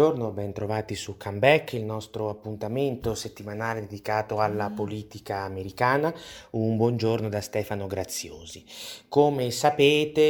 Buongiorno, bentrovati su Comeback, il nostro appuntamento settimanale dedicato alla politica americana. Un buongiorno da Stefano Graziosi. Come sapete,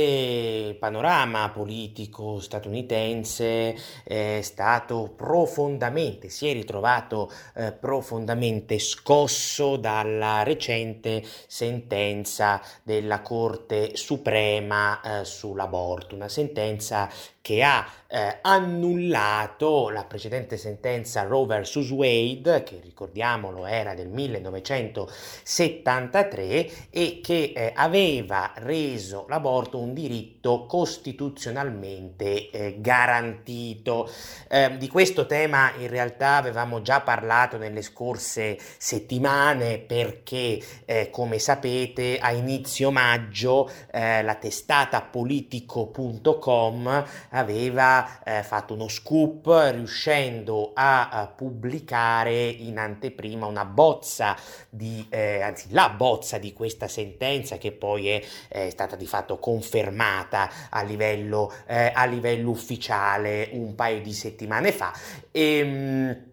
il panorama politico statunitense è stato profondamente, si è ritrovato eh, profondamente scosso dalla recente sentenza della Corte Suprema eh, sull'aborto, una sentenza che ha eh, annullato la precedente sentenza Roe vs. Wade, che ricordiamolo era del 1973 e che eh, aveva reso l'aborto un diritto costituzionalmente eh, garantito. Ehm, di questo tema in realtà avevamo già parlato nelle scorse settimane perché, eh, come sapete, a inizio maggio eh, la testata politico.com aveva eh, fatto uno scoop riuscendo a, a, pubblicare in anteprima una bozza di, eh, anzi la bozza di questa sentenza che poi è, è stata di fatto confermata a livello, eh, a livello ufficiale un paio di settimane fa. E, ehm,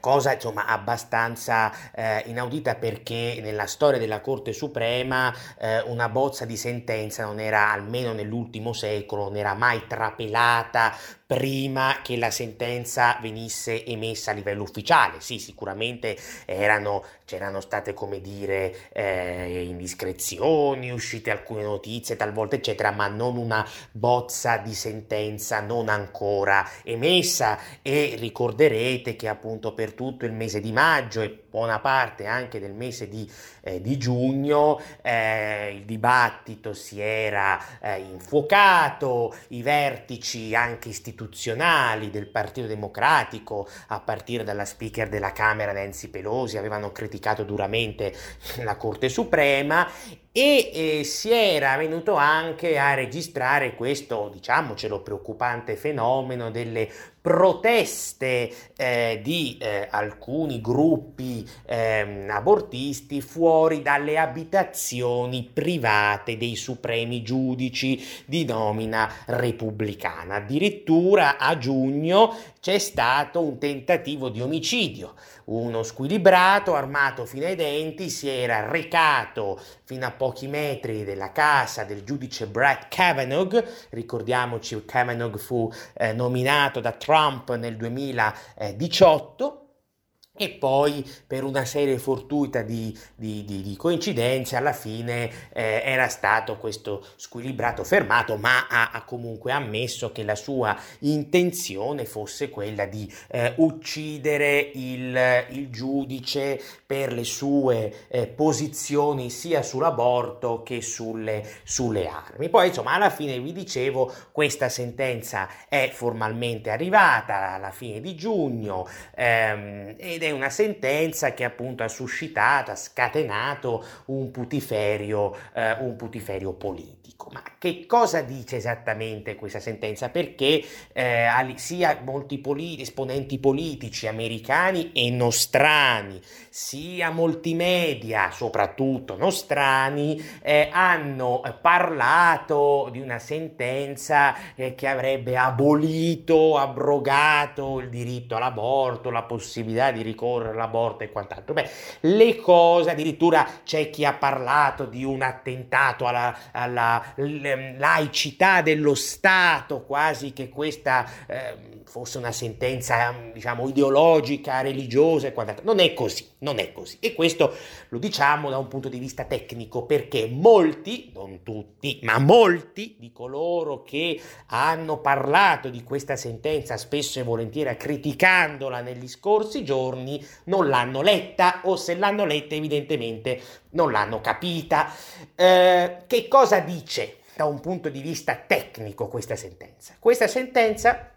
cosa insomma abbastanza eh, inaudita perché nella storia della Corte Suprema eh, una bozza di sentenza non era almeno nell'ultimo secolo non era mai trapelata prima che la sentenza venisse emessa a livello ufficiale. Sì, sicuramente erano, c'erano state, come dire, eh, indiscrezioni, uscite alcune notizie talvolta, eccetera, ma non una bozza di sentenza non ancora emessa. E ricorderete che appunto per tutto il mese di maggio e buona parte anche del mese di, eh, di giugno eh, il dibattito si era eh, infuocato, i vertici anche istituzionali del Partito Democratico, a partire dalla speaker della Camera Nancy Pelosi, avevano criticato duramente la Corte Suprema e eh, si era venuto anche a registrare questo, diciamocelo, preoccupante fenomeno delle proteste eh, di eh, alcuni gruppi eh, abortisti fuori dalle abitazioni private dei supremi giudici di nomina repubblicana. Addirittura a giugno c'è stato un tentativo di omicidio. Uno squilibrato, armato fino ai denti, si era recato fino a pochi metri della casa del giudice Brett Kavanaugh. Ricordiamoci, Kavanaugh fu eh, nominato da Trump nel 2018 e poi per una serie fortuita di, di, di, di coincidenze alla fine eh, era stato questo squilibrato fermato ma ha, ha, comunque ammesso che la sua intenzione fosse quella di eh, uccidere il, il, giudice per le sue eh, posizioni sia sull'aborto che sulle, sulle armi. Poi insomma alla fine vi dicevo questa sentenza è formalmente arrivata alla fine di giugno ehm, ed è è una sentenza che appunto ha suscitato, ha scatenato un putiferio, eh, un putiferio politico. Ma che cosa dice esattamente questa sentenza? Perché eh, sia molti politi- esponenti politici americani e nostrani, sia molti media, soprattutto nostrani, eh, hanno parlato di una sentenza eh, che avrebbe abolito, abrogato il diritto all'aborto, la possibilità di ricorrere all'aborto e quant'altro. Beh, le cose, addirittura c'è chi ha parlato di un attentato alla, alla laicità dello Stato, quasi che questa eh, fosse una sentenza, diciamo, ideologica, religiosa e quant'altro. Non è così, non è così. E questo lo diciamo da un punto di vista tecnico, perché molti, non tutti, ma molti di coloro che hanno parlato di questa sentenza, spesso e volentieri criticandola negli scorsi giorni, non l'hanno letta o se l'hanno letta evidentemente non l'hanno capita. Eh, che cosa dice da un punto di vista tecnico questa sentenza? Questa sentenza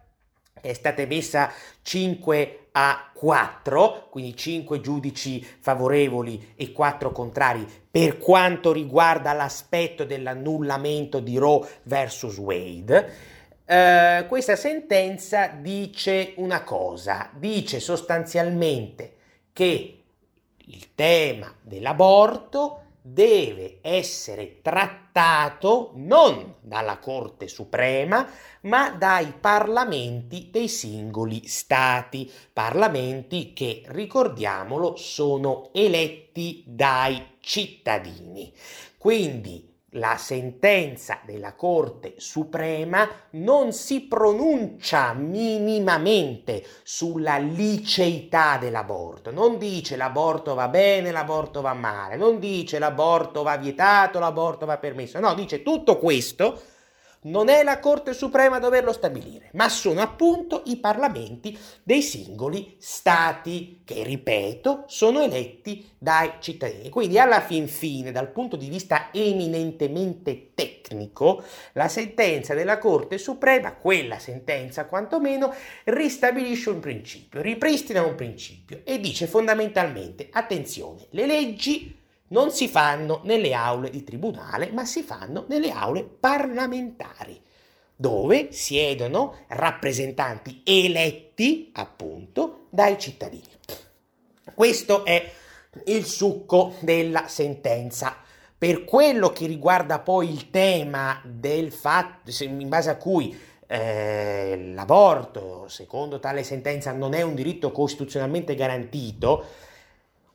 è stata emessa 5 a 4, quindi 5 giudici favorevoli e 4 contrari per quanto riguarda l'aspetto dell'annullamento di Roe versus Wade. Eh, questa sentenza dice una cosa, dice sostanzialmente che il tema dell'aborto deve essere trattato non dalla Corte Suprema, ma dai parlamenti dei singoli stati, parlamenti che, ricordiamolo, sono eletti dai cittadini. Quindi la sentenza della Corte Suprema non si pronuncia minimamente sulla liceità dell'aborto, non dice l'aborto va bene, l'aborto va male, non dice l'aborto va vietato, l'aborto va permesso, no, dice tutto questo non è la Corte Suprema a doverlo stabilire, ma sono appunto i parlamenti dei singoli stati che, ripeto, sono eletti dai cittadini. Quindi alla fin fine, dal punto di vista eminentemente tecnico, la sentenza della Corte Suprema, quella sentenza quantomeno, ristabilisce un principio, ripristina un principio e dice fondamentalmente, attenzione, le leggi non si fanno nelle aule di tribunale, ma si fanno nelle aule parlamentari, dove siedono rappresentanti eletti, appunto, dai cittadini. Questo è il succo della sentenza. Per quello che riguarda poi il tema del fatto, in base a cui eh, l'aborto, secondo tale sentenza, non è un diritto costituzionalmente garantito,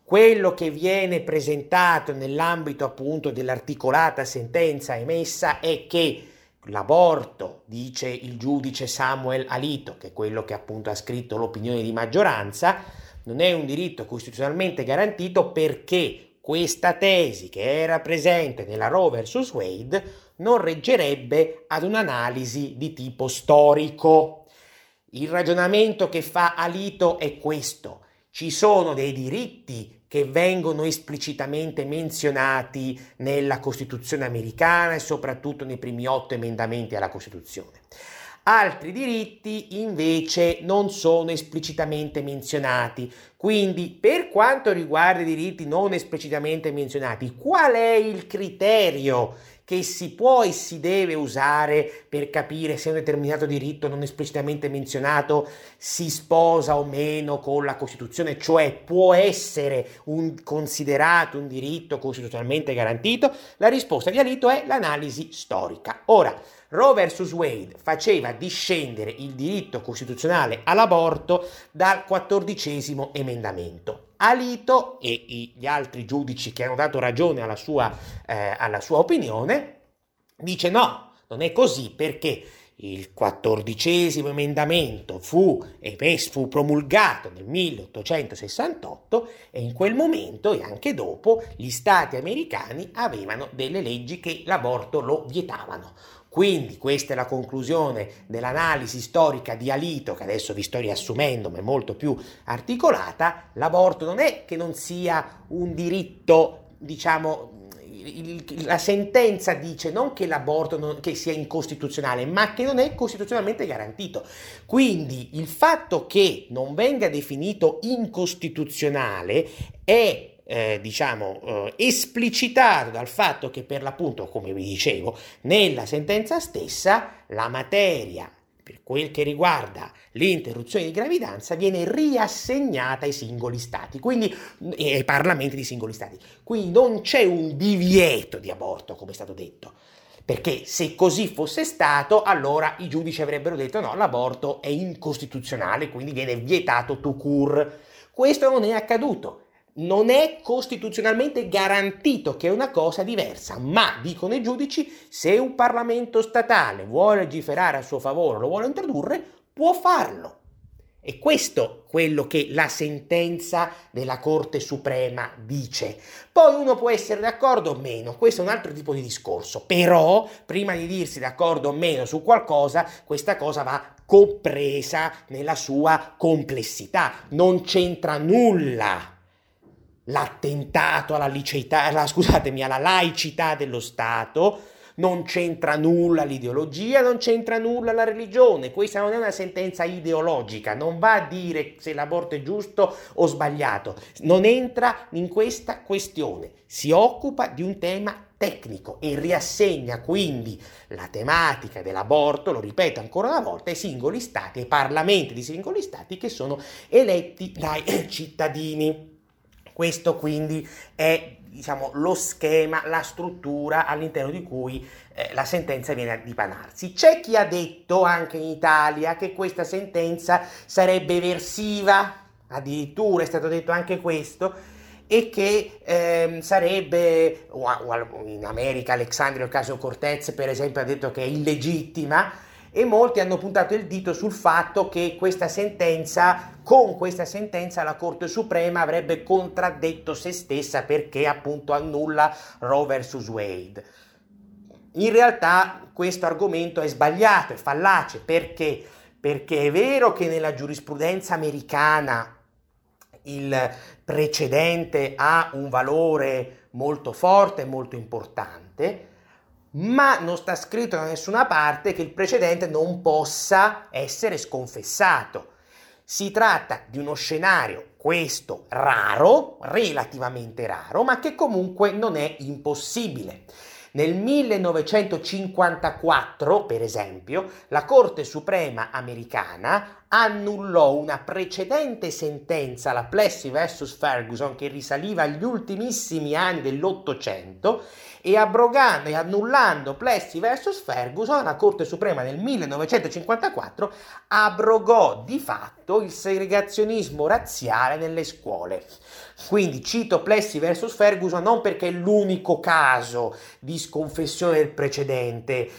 quello che viene presentato nell'ambito appunto dell'articolata sentenza emessa è che l'aborto, dice il giudice Samuel Alito, che è quello che appunto ha scritto l'opinione di maggioranza, non è un diritto costituzionalmente garantito perché questa tesi che era presente nella Roe vs. Wade non reggerebbe ad un'analisi di tipo storico. Il ragionamento che fa Alito è questo. Ci sono dei diritti che vengono esplicitamente menzionati nella Costituzione americana e soprattutto nei primi otto emendamenti alla Costituzione. Altri diritti invece non sono esplicitamente menzionati. Quindi, per quanto riguarda i diritti non esplicitamente menzionati, qual è il criterio che si può e si deve usare per capire se un determinato diritto non esplicitamente menzionato si sposa o meno con la Costituzione, cioè può essere un, considerato un diritto costituzionalmente garantito? La risposta di Alito è l'analisi storica. Ora, Roe vs. Wade faceva discendere il diritto costituzionale all'aborto dal quattordicesimo emendamento. Alito e gli altri giudici che hanno dato ragione alla sua, eh, alla sua opinione, dice no, non è così perché il quattordicesimo emendamento fu, fu, promulgato nel 1868 e in quel momento e anche dopo gli stati americani avevano delle leggi che l'aborto lo vietavano. Quindi questa è la conclusione dell'analisi storica di Alito, che adesso vi sto riassumendo, ma è molto più articolata. L'aborto non è che non sia un diritto, diciamo, la sentenza dice non che l'aborto non, che sia incostituzionale, ma che non è costituzionalmente garantito. Quindi il fatto che non venga definito incostituzionale è eh, diciamo, eh, esplicitato dal fatto che per l'appunto, come vi dicevo, nella sentenza stessa la materia per quel che riguarda l'interruzione di gravidanza viene riassegnata ai singoli stati, quindi ai parlamenti di singoli stati. Quindi non c'è un divieto di aborto, come è stato detto. Perché se così fosse stato, allora i giudici avrebbero detto no, l'aborto è incostituzionale, quindi viene vietato tout court. Questo non è accaduto non è costituzionalmente garantito, che è una cosa diversa, ma dicono i giudici, se un Parlamento statale vuole legiferare a suo favore, lo vuole introdurre, può farlo. E questo è quello che la sentenza della Corte Suprema dice. Poi uno può essere d'accordo o meno, questo è un altro tipo di discorso, però prima di dirsi d'accordo o meno su qualcosa, questa cosa va compresa nella sua complessità, non c'entra nulla l'attentato alla, liceità, alla, scusatemi, alla laicità dello Stato, non c'entra nulla l'ideologia, non c'entra nulla la religione. Questa non è una sentenza ideologica, non va a dire se l'aborto è giusto o sbagliato, non entra in questa questione, si occupa di un tema tecnico e riassegna quindi la tematica dell'aborto, lo ripeto ancora una volta, ai singoli stati, ai parlamenti di singoli stati che sono eletti dai cittadini. Questo quindi è diciamo, lo schema, la struttura all'interno di cui eh, la sentenza viene a dipanarsi. C'è chi ha detto anche in Italia che questa sentenza sarebbe eversiva, addirittura è stato detto anche questo, e che ehm, sarebbe, in America Alexandria Ocasio Cortez per esempio ha detto che è illegittima, e molti hanno puntato il dito sul fatto che questa sentenza, con questa sentenza la Corte Suprema avrebbe contraddetto se stessa perché appunto annulla Roe vs. Wade. In realtà questo argomento è sbagliato, è fallace, perché? Perché è vero che nella giurisprudenza americana il precedente ha un valore molto forte, molto importante, ma non sta scritto da nessuna parte che il precedente non possa essere sconfessato. Si tratta di uno scenario, questo raro, relativamente raro, ma che comunque non è impossibile. Nel 1954, per esempio, la Corte Suprema americana annullò una precedente sentenza, la Plessy vs. Ferguson, che risaliva agli ultimissimi anni dell'Ottocento e abrogando e annullando Plessy vs. Ferguson, la Corte Suprema nel 1954 abrogò di fatto il segregazionismo razziale nelle scuole. Quindi cito Plessy vs. Ferguson non perché è l'unico caso di sconfessione del precedente,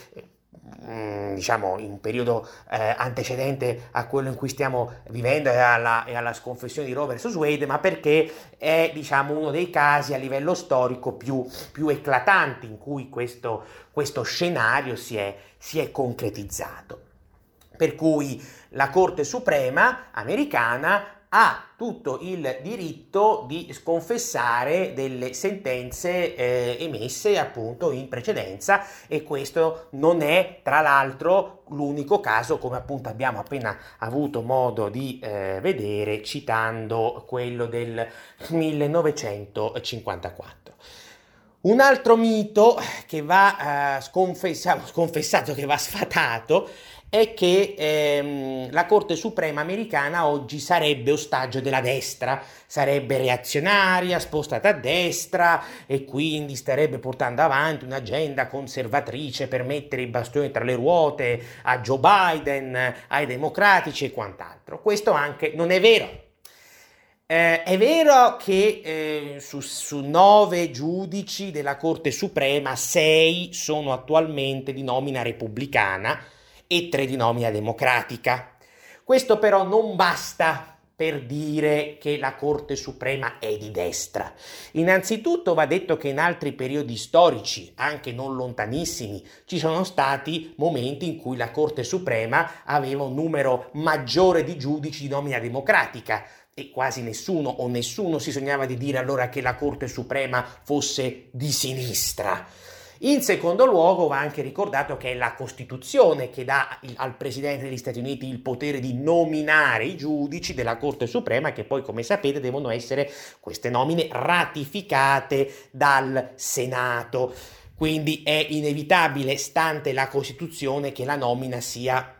Mm, diciamo in un periodo eh, antecedente a quello in cui stiamo vivendo e alla, e alla, sconfessione di Roe vs Wade, ma perché è diciamo uno dei casi a livello storico più, più eclatanti in cui questo, questo scenario si è, si è concretizzato. Per cui la Corte Suprema americana ha tutto il diritto di sconfessare delle sentenze eh, emesse appunto in precedenza e questo non è tra l'altro l'unico caso come appunto abbiamo appena avuto modo di eh, vedere citando quello del 1954. Un altro mito che va eh, sconfessato, sconfessato, che va sfatato, è che ehm, la Corte Suprema americana oggi sarebbe ostaggio della destra, sarebbe reazionaria, spostata a destra e quindi starebbe portando avanti un'agenda conservatrice per mettere i bastoni tra le ruote a Joe Biden, ai democratici e quant'altro. Questo anche non è vero. Eh, è vero che eh, su, su, nove giudici della Corte Suprema, sei sono attualmente di nomina repubblicana, e tre di nomina democratica. Questo però non basta per dire che la Corte Suprema è di destra. Innanzitutto va detto che in altri periodi storici, anche non lontanissimi, ci sono stati momenti in cui la Corte Suprema aveva un numero maggiore di giudici di nomina democratica e quasi nessuno o nessuno si sognava di dire allora che la Corte Suprema fosse di sinistra. In secondo luogo va anche ricordato che è la Costituzione che dà al Presidente degli Stati Uniti il potere di nominare i giudici della Corte Suprema che poi come sapete devono essere queste nomine ratificate dal Senato. Quindi è inevitabile, stante la Costituzione, che la nomina sia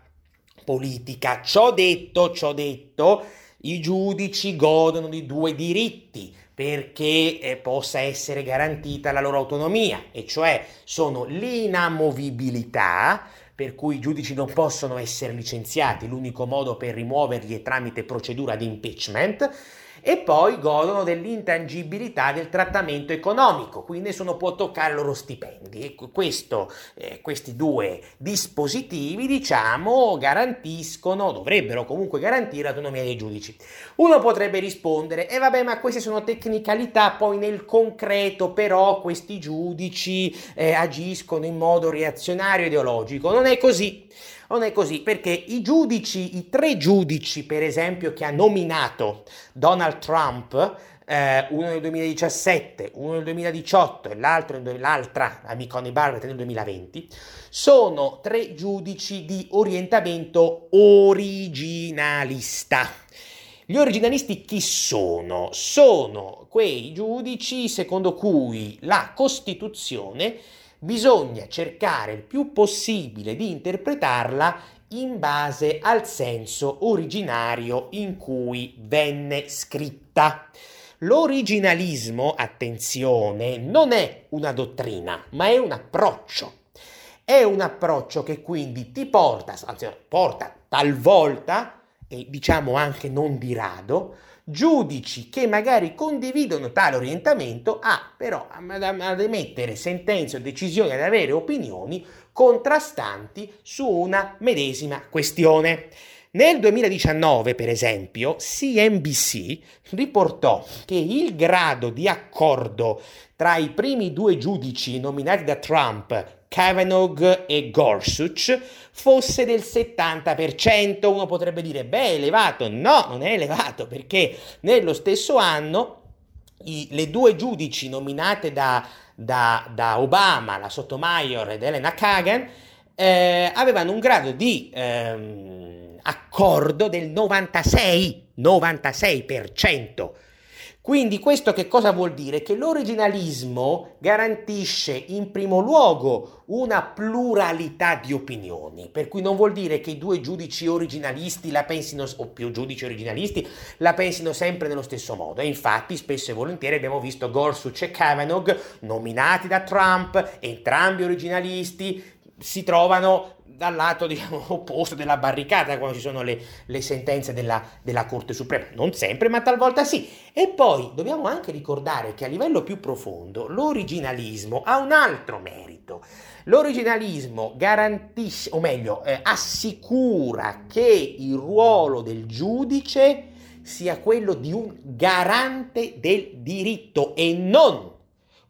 politica. Ciò detto, ciò detto, i giudici godono di due diritti perché eh, possa essere garantita la loro autonomia, e cioè sono l'inamovibilità, per cui i giudici non possono essere licenziati, l'unico modo per rimuoverli è tramite procedura di impeachment, e poi godono dell'intangibilità del trattamento economico, quindi nessuno può toccare i loro stipendi. Questo, eh, questi due dispositivi, diciamo, garantiscono, dovrebbero comunque garantire l'autonomia dei giudici. Uno potrebbe rispondere, e eh vabbè, ma queste sono tecnicalità, poi nel concreto però questi giudici eh, agiscono in modo reazionario ideologico. Non è così. Non è così perché i giudici, i tre giudici per esempio che ha nominato Donald Trump, eh, uno nel 2017, uno nel 2018 e l'altro, l'altra, Amiconi Barrett nel 2020, sono tre giudici di orientamento originalista. Gli originalisti chi sono? Sono quei giudici secondo cui la Costituzione bisogna cercare il più possibile di interpretarla in base al senso originario in cui venne scritta. L'originalismo, attenzione, non è una dottrina, ma è un approccio. È un approccio che quindi ti porta, anzi porta talvolta, e diciamo anche non di rado, giudici che magari condividono tale orientamento a però ad emettere sentenze o decisioni, ad avere opinioni contrastanti su una medesima questione. Nel 2019, per esempio, CNBC riportò che il grado di accordo tra i primi due giudici nominati da Trump, Kavanaugh e Gorsuch, fosse del 70%. Uno potrebbe dire, beh, è elevato. No, non è elevato perché nello stesso anno i, le due giudici nominate da, da, da Obama, la Sotomayor ed Elena Kagan, eh, avevano un grado di ehm, accordo del 96, 96%. Quindi questo che cosa vuol dire? Che l'originalismo garantisce in primo luogo una pluralità di opinioni, per cui non vuol dire che i due giudici originalisti la pensino, o più giudici originalisti, la pensino sempre nello stesso modo. E infatti spesso e volentieri abbiamo visto Gorsuch e Kavanaugh nominati da Trump, entrambi originalisti, si trovano dal lato diciamo, opposto della barricata quando ci sono le, le sentenze della, della, Corte Suprema. Non sempre, ma talvolta sì. E poi dobbiamo anche ricordare che a livello più profondo l'originalismo ha un altro merito. L'originalismo garantisce, o meglio, eh, assicura che il ruolo del giudice sia quello di un garante del diritto e non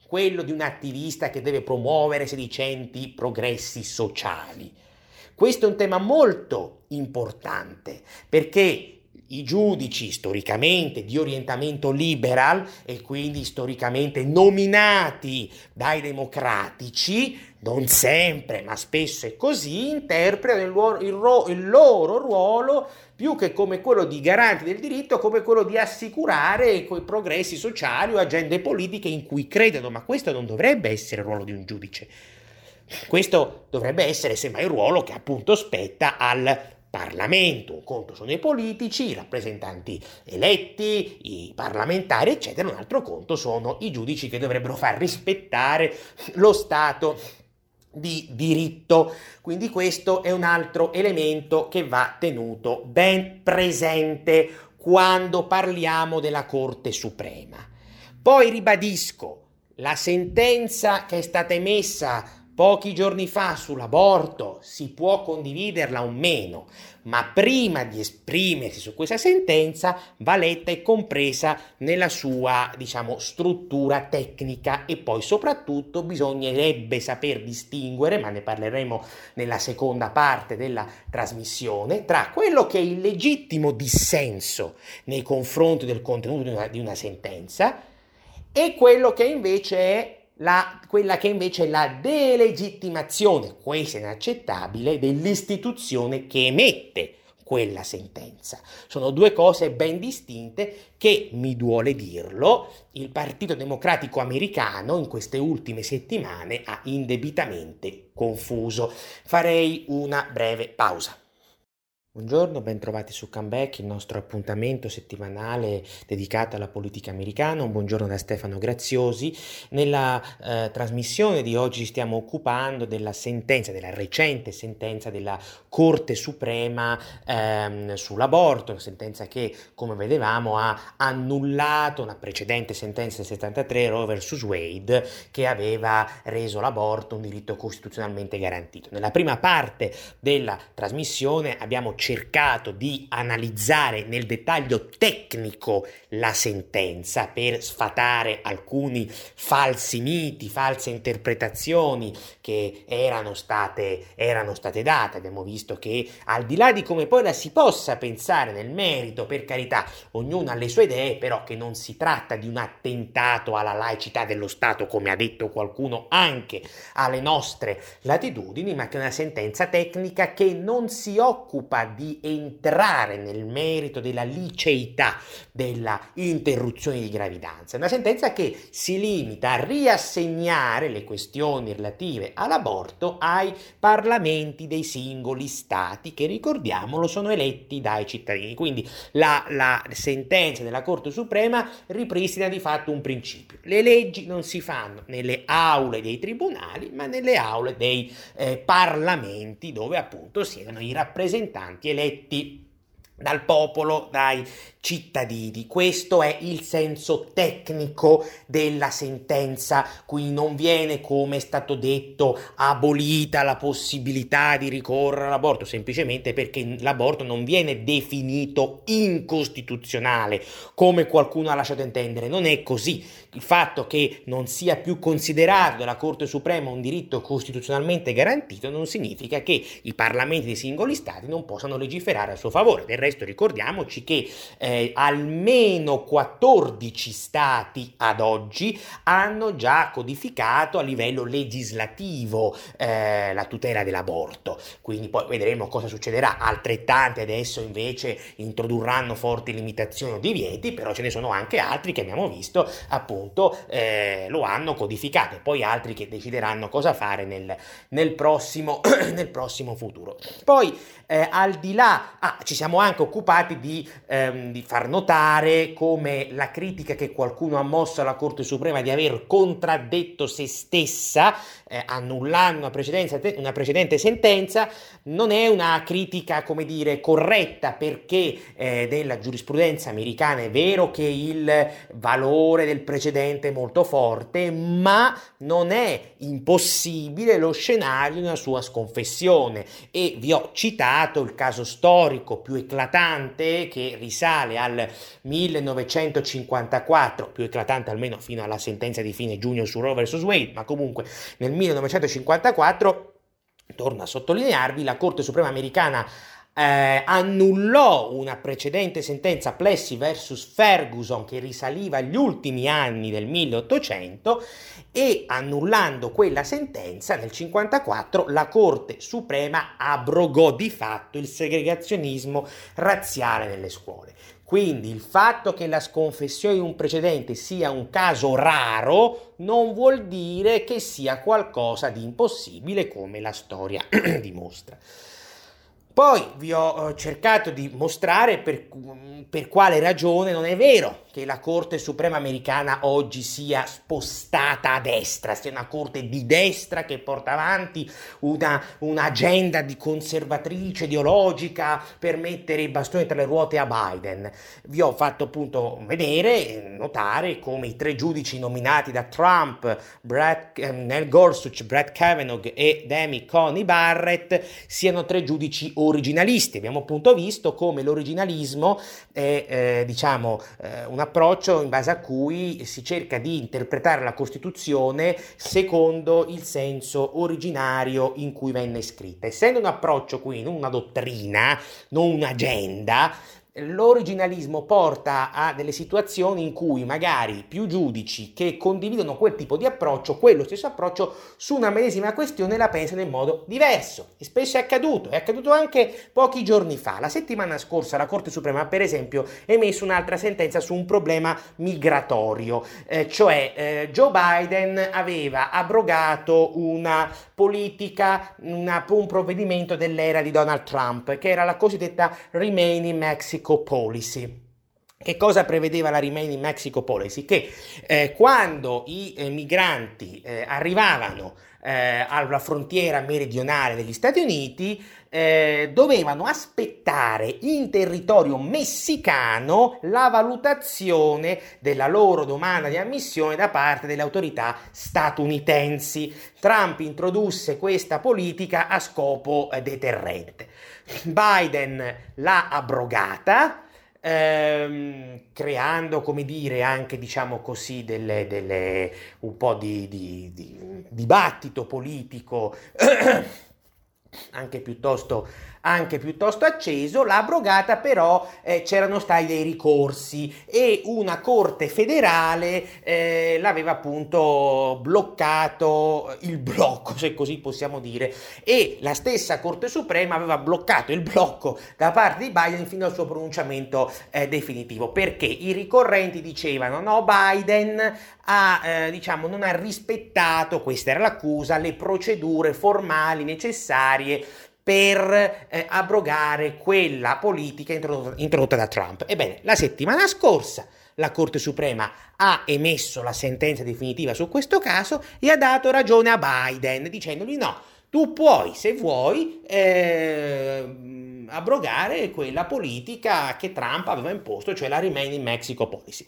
quello di un attivista che deve promuovere sedicenti progressi sociali. Questo è un tema molto importante perché i giudici storicamente di orientamento liberal e quindi storicamente nominati dai democratici, non sempre, ma spesso è così, interpretano il, loro, il, il loro ruolo più che come quello di garanti del diritto, come quello di assicurare quei progressi sociali o agende politiche in cui credono, ma questo non dovrebbe essere il ruolo di un giudice. Questo dovrebbe essere semmai il ruolo che appunto spetta al Parlamento, un conto sono i politici, i rappresentanti eletti, i parlamentari, eccetera, un altro conto sono i giudici che dovrebbero far rispettare lo Stato di diritto. Quindi questo è un altro elemento che va tenuto ben presente quando parliamo della Corte Suprema. Poi ribadisco, la sentenza che è stata emessa pochi giorni fa sull'aborto, si può condividerla o meno, ma prima di esprimersi su questa sentenza va letta e compresa nella sua, diciamo, struttura tecnica. E poi soprattutto bisognerebbe saper distinguere, ma ne parleremo nella seconda parte della trasmissione, tra quello che è il legittimo dissenso nei confronti del contenuto di una, di una sentenza e quello che invece è la, quella che invece è la delegittimazione, questa inaccettabile, dell'istituzione che emette quella sentenza. Sono due cose ben distinte che, mi duole dirlo, il Partito Democratico americano in queste ultime settimane ha indebitamente confuso. Farei una breve pausa. Buongiorno, ben trovati su Comeback, il nostro appuntamento settimanale dedicato alla politica americana. Un buongiorno da Stefano Graziosi. Nella eh, trasmissione di oggi stiamo occupando della sentenza, della recente sentenza della Corte Suprema ehm, sull'aborto, una sentenza che, come vedevamo, ha annullato una precedente sentenza del 73, Roe vs. Wade, che aveva reso l'aborto un diritto costituzionalmente garantito. Nella prima parte della trasmissione abbiamo cercato di analizzare nel dettaglio tecnico la sentenza per sfatare alcuni falsi miti, false interpretazioni che erano state, erano state date. Abbiamo visto che al di là di come poi la si possa pensare nel merito, per carità, ognuno ha le sue idee, però che non si tratta di un attentato alla laicità dello Stato, come ha detto qualcuno anche alle nostre latitudini, ma che è una sentenza tecnica che non si occupa di entrare nel merito della liceità della interruzione di gravidanza. Una sentenza che si limita a riassegnare le questioni relative all'aborto ai parlamenti dei singoli stati che ricordiamolo sono eletti dai cittadini. Quindi la, la sentenza della Corte Suprema ripristina di fatto un principio. Le leggi non si fanno nelle aule dei tribunali ma nelle aule dei eh, parlamenti dove appunto siano i rappresentanti eletti dal popolo, dai cittadini. Questo è il senso tecnico della sentenza, qui non viene, come è stato detto, abolita la possibilità di ricorrere all'aborto, semplicemente perché l'aborto non viene definito incostituzionale, come qualcuno ha lasciato intendere. Non è così. Il fatto che non sia più considerato dalla Corte Suprema un diritto costituzionalmente garantito non significa che i parlamenti dei singoli stati non possano legiferare a suo favore. Del resto ricordiamoci che eh, eh, almeno 14 stati ad oggi hanno già codificato a livello legislativo eh, la tutela dell'aborto. Quindi poi vedremo cosa succederà. Altrettanti adesso invece introdurranno forti limitazioni o divieti, però ce ne sono anche altri che abbiamo visto appunto eh, lo hanno codificato e poi altri che decideranno cosa fare nel, nel, prossimo, nel prossimo futuro. Poi eh, al di là, ah, ci siamo anche occupati di, ehm, di far notare come la critica che qualcuno ha mosso alla Corte Suprema di aver contraddetto se stessa, eh, annullando una, una precedente sentenza, non è una critica, come dire, corretta perché eh, nella giurisprudenza americana è vero che il valore del precedente è molto forte, ma non è impossibile lo scenario di una sua sconfessione. E vi ho citato il caso storico più eclatante che risale al 1954, più eclatante almeno fino alla sentenza di fine giugno su Roe vs. Wade, ma comunque nel 1954 torno a sottolinearvi, la Corte Suprema americana eh, annullò una precedente sentenza Plessy vs Ferguson che risaliva agli ultimi anni del 1800 e annullando quella sentenza nel 1954 la Corte Suprema abrogò di fatto il segregazionismo razziale nelle scuole. Quindi il fatto che la sconfessione di un precedente sia un caso raro non vuol dire che sia qualcosa di impossibile come la storia dimostra. Poi vi ho cercato di mostrare per, per, quale ragione non è vero che la Corte Suprema americana oggi sia spostata a destra, sia una Corte di destra che porta avanti una, un'agenda di conservatrice ideologica per mettere i bastoni tra le ruote a Biden. Vi ho fatto appunto vedere, notare come i tre giudici nominati da Trump, Brett, eh, Nel Gorsuch, Brett Kavanaugh e Demi Coney Barrett siano tre giudici originalisti. Abbiamo appunto visto come l'originalismo è eh, diciamo eh, un approccio in base a cui si cerca di interpretare la Costituzione secondo il senso originario in cui venne scritta. Essendo un approccio quindi non una dottrina, non un'agenda, l'originalismo porta a delle situazioni in cui magari più giudici che condividono quel tipo di approccio, quello stesso approccio su una medesima questione la pensano in modo diverso. E spesso è accaduto, è accaduto anche pochi giorni fa. La settimana scorsa la Corte Suprema, per esempio, ha emesso un'altra sentenza su un problema migratorio, eh, cioè eh, Joe Biden aveva abrogato una politica, una, un provvedimento dell'era di Donald Trump, che era la cosiddetta Remain in Mexico Mexico Policy. Che cosa prevedeva la Remain in Mexico Policy? Che eh, quando i eh, migranti eh, arrivavano eh, alla frontiera meridionale degli Stati Uniti, eh, dovevano aspettare in territorio messicano la valutazione della loro domanda di ammissione da parte delle autorità statunitensi. Trump introdusse questa politica a scopo eh, deterrente. Biden l'ha abrogata, ehm, creando, come dire, anche, diciamo così, delle, delle, un po' di, di, di dibattito politico anche piuttosto anche piuttosto acceso, l'ha abrogata però eh, c'erano stati dei ricorsi e una corte federale eh, l'aveva appunto bloccato il blocco, se così possiamo dire, e la stessa Corte Suprema aveva bloccato il blocco da parte di Biden fino al suo pronunciamento eh, definitivo, perché i ricorrenti dicevano no, Biden ha, eh, diciamo, non ha rispettato, questa era l'accusa, le procedure formali necessarie per eh, abrogare quella politica introdotta, introdotta da Trump. Ebbene, la settimana scorsa la Corte Suprema ha emesso la sentenza definitiva su questo caso e ha dato ragione a Biden dicendogli no, tu puoi, se vuoi, eh, abrogare quella politica che Trump aveva imposto, cioè la Remain in Mexico Policy.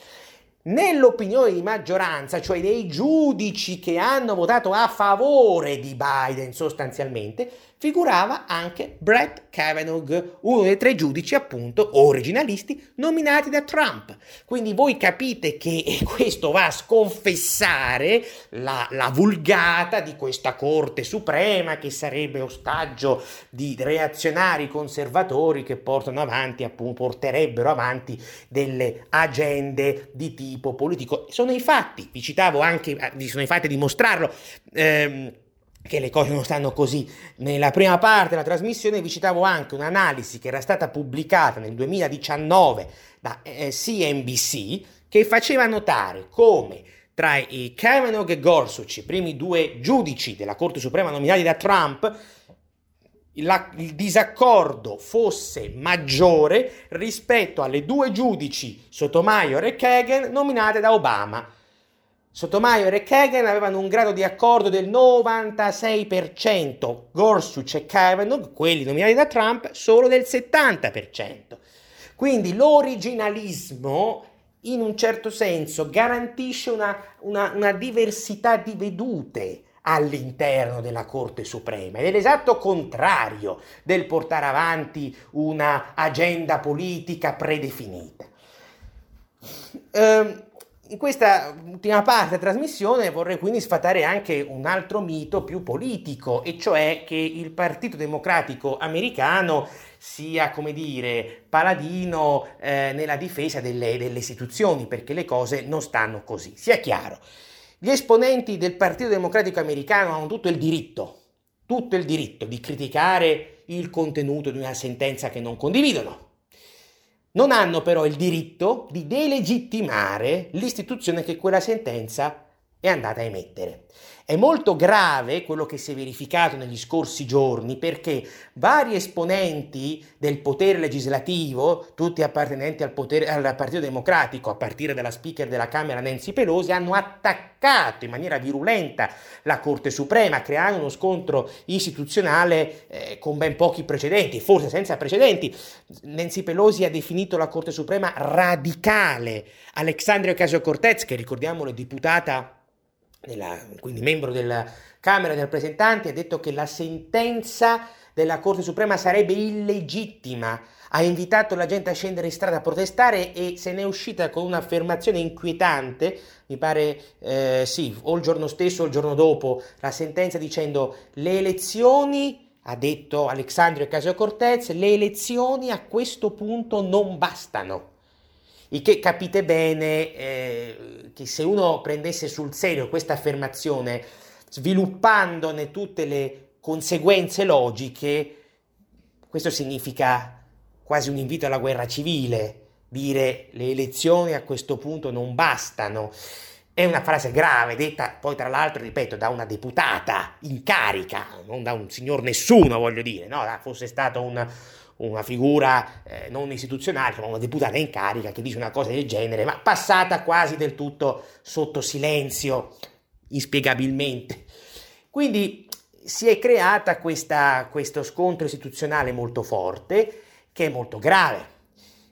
Nell'opinione di maggioranza, cioè dei giudici che hanno votato a favore di Biden sostanzialmente, figurava anche Brett Kavanaugh, uno dei tre giudici appunto originalisti nominati da Trump. Quindi voi capite che questo va a sconfessare la, la vulgata di questa Corte Suprema che sarebbe ostaggio di reazionari conservatori che portano avanti, appunto, porterebbero avanti delle agende di tipo politico. Sono i fatti, vi citavo anche, vi sono i fatti a dimostrarlo. Ehm, che le cose non stanno così. Nella prima parte della trasmissione vi citavo anche un'analisi che era stata pubblicata nel 2019 da eh, CNBC che faceva notare come tra i Kavanaugh e Gorsuch, i primi due giudici della Corte Suprema nominati da Trump, la, il disaccordo fosse maggiore rispetto alle due giudici Sotomayor e Kagan nominate da Obama. Sotomayor e Kagan avevano un grado di accordo del 96%, Gorsuch e Kavanaugh, quelli nominati da Trump, solo del 70%. Quindi l'originalismo in un certo senso garantisce una, una, una diversità di vedute all'interno della Corte Suprema ed è l'esatto contrario del portare avanti una agenda politica predefinita. Um, in questa ultima parte della trasmissione vorrei quindi sfatare anche un altro mito più politico, e cioè che il Partito Democratico americano sia, come dire, paladino eh, nella difesa delle, delle istituzioni, perché le cose non stanno così. Sia chiaro, gli esponenti del Partito Democratico americano hanno tutto il diritto, tutto il diritto di criticare il contenuto di una sentenza che non condividono non hanno però il diritto di delegittimare l'istituzione che quella sentenza è andata a emettere. È molto grave quello che si è verificato negli scorsi giorni perché vari esponenti del potere legislativo, tutti appartenenti al, potere, al Partito Democratico, a partire dalla speaker della Camera Nancy Pelosi, hanno attaccato in maniera virulenta la Corte Suprema, creando uno scontro istituzionale eh, con ben pochi precedenti, forse senza precedenti. Nancy Pelosi ha definito la Corte Suprema radicale. Alexandria Ocasio-Cortez, che ricordiamolo è diputata della, quindi membro della Camera dei rappresentanti, ha detto che la sentenza della Corte Suprema sarebbe illegittima. Ha invitato la gente a scendere in strada a protestare e se ne è uscita con un'affermazione inquietante, mi pare eh, sì, o il giorno stesso o il giorno dopo, la sentenza dicendo le elezioni, ha detto Alexandria Casio Cortez, le elezioni a questo punto non bastano. Il che capite bene eh, che se uno prendesse sul serio questa affermazione, sviluppandone tutte le conseguenze logiche, questo significa quasi un invito alla guerra civile, dire le elezioni a questo punto non bastano. È una frase grave, detta poi tra l'altro, ripeto, da una deputata in carica, non da un signor nessuno, voglio dire, no? fosse stato un, una figura eh, non istituzionale, ma una deputata in carica che dice una cosa del genere, ma passata quasi del tutto sotto silenzio, inspiegabilmente. Quindi si è creata questa, questo scontro istituzionale molto forte, che è molto grave.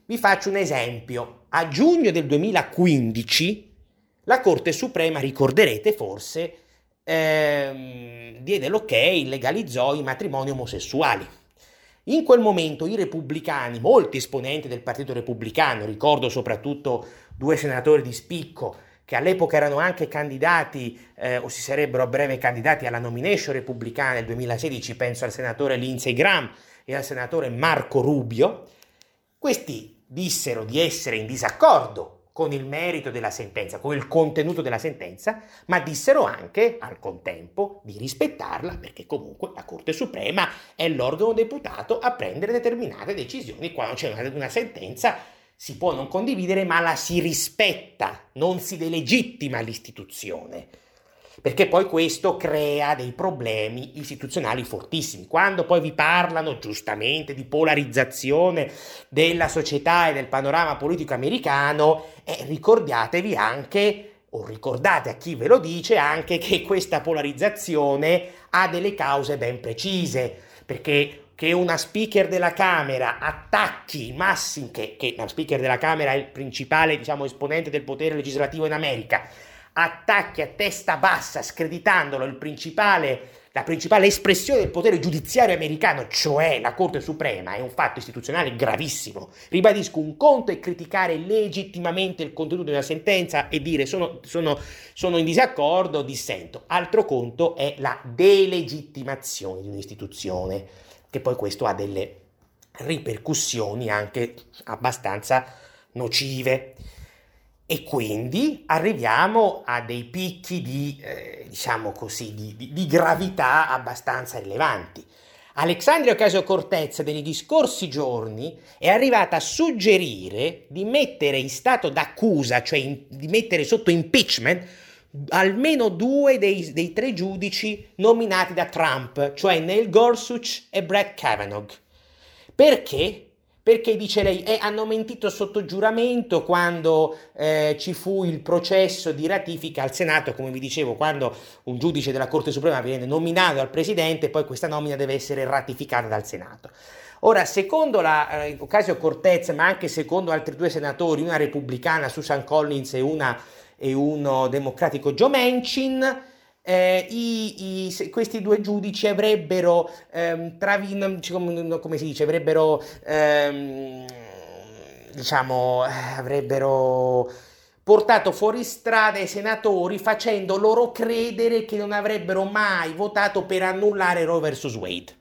Vi faccio un esempio. A giugno del 2015 la Corte Suprema, ricorderete forse, ehm, diede l'ok, legalizzò i matrimoni omosessuali. In quel momento i repubblicani, molti esponenti del Partito Repubblicano, ricordo soprattutto due senatori di spicco che all'epoca erano anche candidati eh, o si sarebbero a breve candidati alla nomination repubblicana nel 2016, penso al senatore Lindsey Graham e al senatore Marco Rubio. Questi dissero di essere in disaccordo con il merito della sentenza, con il contenuto della sentenza, ma dissero anche al contempo di rispettarla perché comunque la Corte Suprema è l'organo deputato a prendere determinate decisioni. Quando c'è una, una sentenza si può non condividere ma la si rispetta, non si delegittima l'istituzione perché poi questo crea dei problemi istituzionali fortissimi. Quando poi vi parlano giustamente di polarizzazione della società e del panorama politico americano, eh, ricordatevi anche o ricordate a chi ve lo dice anche che questa polarizzazione ha delle cause ben precise, perché che una speaker della Camera attacchi massimi, che, che la speaker della Camera è il principale diciamo, esponente del potere legislativo in America, attacchi a testa bassa, screditandolo il principale, la principale espressione del potere giudiziario americano, cioè la Corte Suprema, è un fatto istituzionale gravissimo. Ribadisco, un conto è criticare legittimamente il contenuto di una sentenza e dire sono, sono, sono in disaccordo, dissento. Altro conto è la delegittimazione di un'istituzione, che poi questo ha delle ripercussioni anche abbastanza nocive e quindi arriviamo a dei picchi di, eh, diciamo così, di, di, di, gravità abbastanza rilevanti. Alexandria Ocasio-Cortez negli scorsi giorni è arrivata a suggerire di mettere in stato d'accusa, cioè in, di mettere sotto impeachment almeno due dei, dei tre giudici nominati da Trump, cioè Neil Gorsuch e Brett Kavanaugh. Perché? Perché dice lei eh, hanno mentito sotto giuramento quando eh, ci fu il processo di ratifica al Senato, come vi dicevo, quando un giudice della Corte Suprema viene nominato dal Presidente, poi questa nomina deve essere ratificata dal Senato. Ora, secondo la eh, Ocasio Cortez, ma anche secondo altri due senatori, una repubblicana Susan Collins e, una, e uno democratico Joe Manchin, eh, i, i, questi due giudici avrebbero, ehm, travi, come si dice, avrebbero, ehm, diciamo, avrebbero portato fuori strada i senatori facendo loro credere che non avrebbero mai votato per annullare Roe vs. Wade,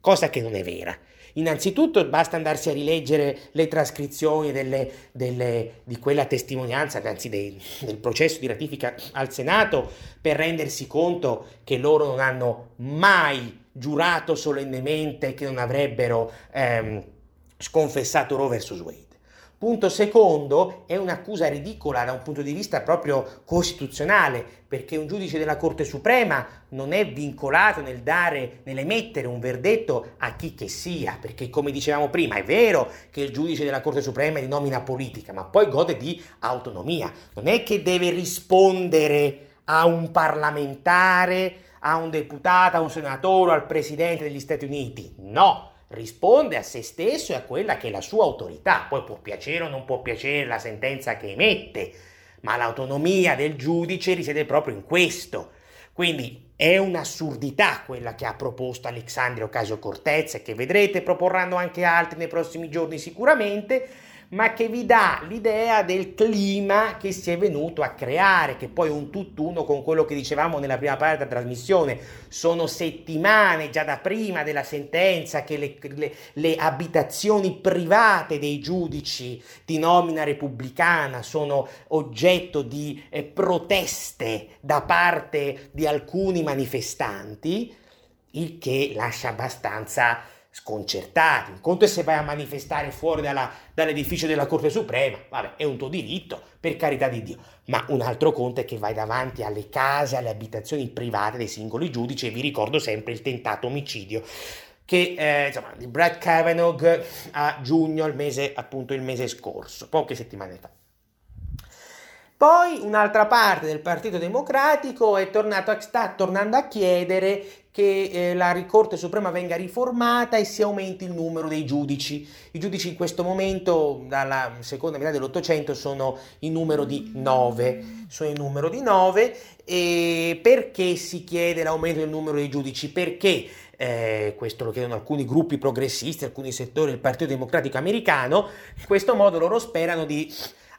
cosa che non è vera. Innanzitutto basta andarsi a rileggere le trascrizioni delle, delle, di quella testimonianza, anzi dei, del processo di ratifica al Senato, per rendersi conto che loro non hanno mai giurato solennemente che non avrebbero ehm, sconfessato Roe vs. Wade. Punto secondo, è un'accusa ridicola da un punto di vista proprio costituzionale, perché un giudice della Corte Suprema non è vincolato nel dare, nell'emettere un verdetto a chi che sia, perché come dicevamo prima, è vero che il giudice della Corte Suprema è di nomina politica, ma poi gode di autonomia, non è che deve rispondere a un parlamentare, a un deputato, a un senatore, al presidente degli Stati Uniti, no risponde a se stesso e a quella che è la sua autorità. Poi può piacere o non può piacere la sentenza che emette, ma l'autonomia del giudice risiede proprio in questo. Quindi è un'assurdità quella che ha proposto Alexandria Ocasio-Cortez e che vedrete proporranno anche altri nei prossimi giorni sicuramente, ma che vi dà l'idea del clima che si è venuto a creare, che poi è un tutt'uno con quello che dicevamo nella prima parte della trasmissione. Sono settimane già da prima della sentenza che le, le, le abitazioni private dei giudici di nomina repubblicana sono oggetto di eh, proteste da parte di alcuni manifestanti, il che lascia abbastanza sconcertati. Un conto è se vai a manifestare fuori dalla, dall'edificio della Corte Suprema, vabbè, è un tuo diritto, per carità di Dio. Ma un altro conto è che vai davanti alle case, alle abitazioni private dei singoli giudici e vi ricordo sempre il tentato omicidio che eh, insomma, di Brad Kavanaugh a giugno, il mese, appunto il mese scorso, poche settimane fa. Poi un'altra parte del Partito Democratico tornato, sta tornando a chiedere che eh, la Corte Suprema venga riformata e si aumenti il numero dei giudici. I giudici in questo momento, dalla seconda metà dell'Ottocento, sono in numero di nove. Sono in numero di nove. E perché si chiede l'aumento del numero dei giudici? Perché eh, questo lo chiedono alcuni gruppi progressisti, alcuni settori del Partito Democratico americano, in questo modo loro sperano di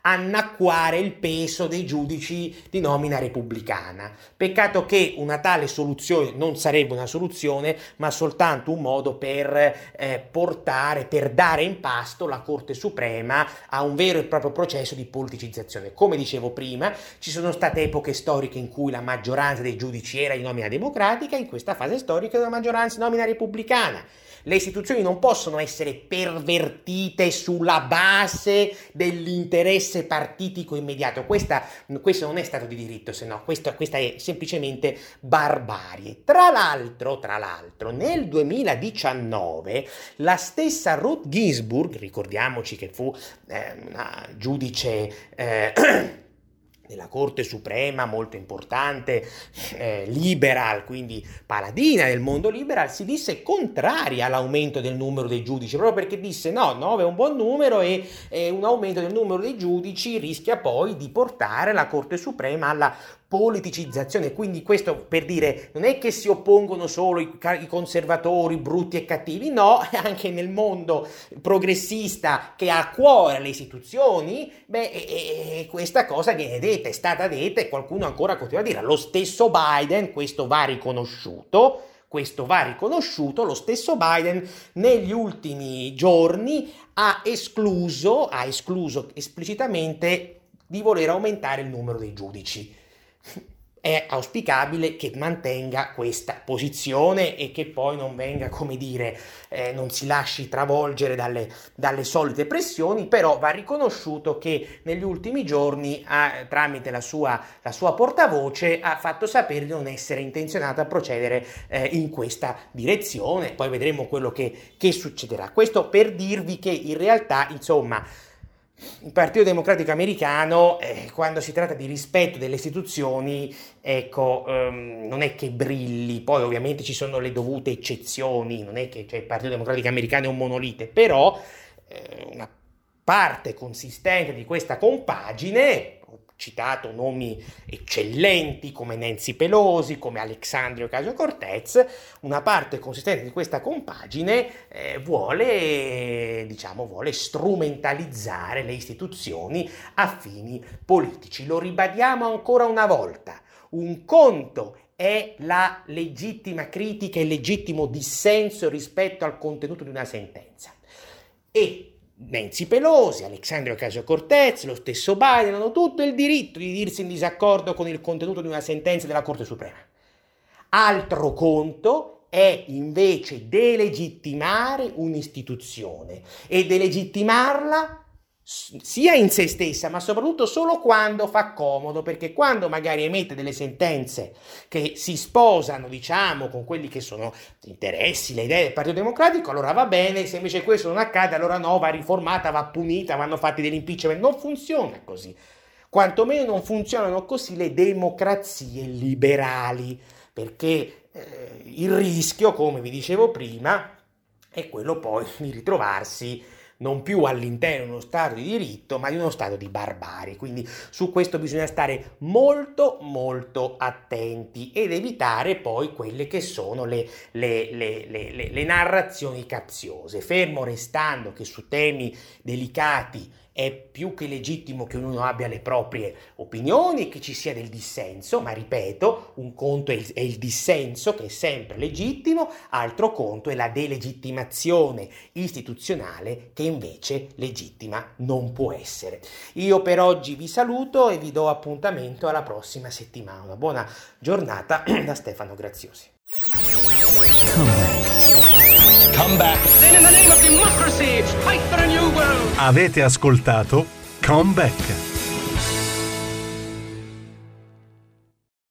annacquare il peso dei giudici di nomina repubblicana. Peccato che una tale soluzione non sarebbe una soluzione, ma soltanto un modo per eh, portare, per dare in pasto la Corte Suprema a un vero e proprio processo di politicizzazione. Come dicevo prima, ci sono state epoche storiche in cui la maggioranza dei giudici era di nomina democratica, in questa fase storica la maggioranza di nomina repubblicana. Le istituzioni non possono essere pervertite sulla base dell'interesse partitico immediato. Questa, questo non è stato di diritto, se no, questa, questa è semplicemente barbarie. Tra l'altro, tra l'altro, nel 2019 la stessa Ruth Ginsburg, ricordiamoci che fu eh, una giudice eh, della Corte Suprema molto importante, eh, liberal, quindi paladina del mondo liberal, si disse contraria all'aumento del numero dei giudici, proprio perché disse no, 9 è un buon numero e, e un aumento del numero dei giudici rischia poi di portare la Corte Suprema alla politicizzazione, quindi questo per dire non è che si oppongono solo i, i, conservatori brutti e cattivi, no, anche nel mondo progressista che ha a cuore le istituzioni, beh, e, e questa cosa viene detta, è stata detta e qualcuno ancora continua a dire, lo stesso Biden, questo va riconosciuto, questo va riconosciuto, lo stesso Biden negli ultimi giorni ha escluso, ha escluso esplicitamente di voler aumentare il numero dei giudici è auspicabile che mantenga questa posizione e che poi non venga, come dire, eh, non si lasci travolgere dalle, dalle, solite pressioni, però va riconosciuto che negli ultimi giorni, ha, tramite la sua, la sua, portavoce, ha fatto sapere di non essere intenzionata a procedere eh, in questa direzione, poi vedremo quello che, che succederà. Questo per dirvi che in realtà, insomma, il Partito Democratico Americano, eh, quando si tratta di rispetto delle istituzioni, ecco, um, non è che brilli, poi ovviamente ci sono le dovute eccezioni, non è che cioè, il Partito Democratico Americano è un monolite, però eh, una parte consistente di questa compagine citato nomi eccellenti come Nancy Pelosi, come Alexandria Ocasio-Cortez, una parte consistente di questa compagine eh, vuole, diciamo, vuole strumentalizzare le istituzioni a fini politici. Lo ribadiamo ancora una volta. Un conto è la legittima critica e il legittimo dissenso rispetto al contenuto di una sentenza. E Nancy Pelosi, Alexandria Ocasio-Cortez, lo stesso Biden hanno tutto il diritto di dirsi in disaccordo con il contenuto di una sentenza della Corte Suprema. Altro conto è invece delegittimare un'istituzione e delegittimarla sia in se stessa, ma soprattutto solo quando fa comodo, perché quando magari emette delle sentenze che si sposano, diciamo, con quelli che sono gli interessi, le idee del Partito Democratico, allora va bene, se invece questo non accade, allora no, va riformata, va punita, vanno fatti degli impeachment, non funziona così. Quantomeno non funzionano così le democrazie liberali, perché eh, il rischio, come vi dicevo prima, è quello poi di ritrovarsi non più all'interno di uno Stato di diritto, ma di uno Stato di barbarie. Quindi su questo bisogna stare molto molto attenti ed evitare poi quelle che sono le, le, le, le narrazioni capziose, fermo restando che su temi delicati è più che legittimo che ognuno abbia le proprie opinioni che ci sia del dissenso, ma ripeto, un conto è il, è il, dissenso che è sempre legittimo, altro conto è la delegittimazione istituzionale che invece legittima non può essere. Io per oggi vi saluto e vi do appuntamento alla prossima settimana. Una buona giornata da Stefano Graziosi. Come back. Then in the name of democracy, fight for a new world. Avete ascoltato Come Back.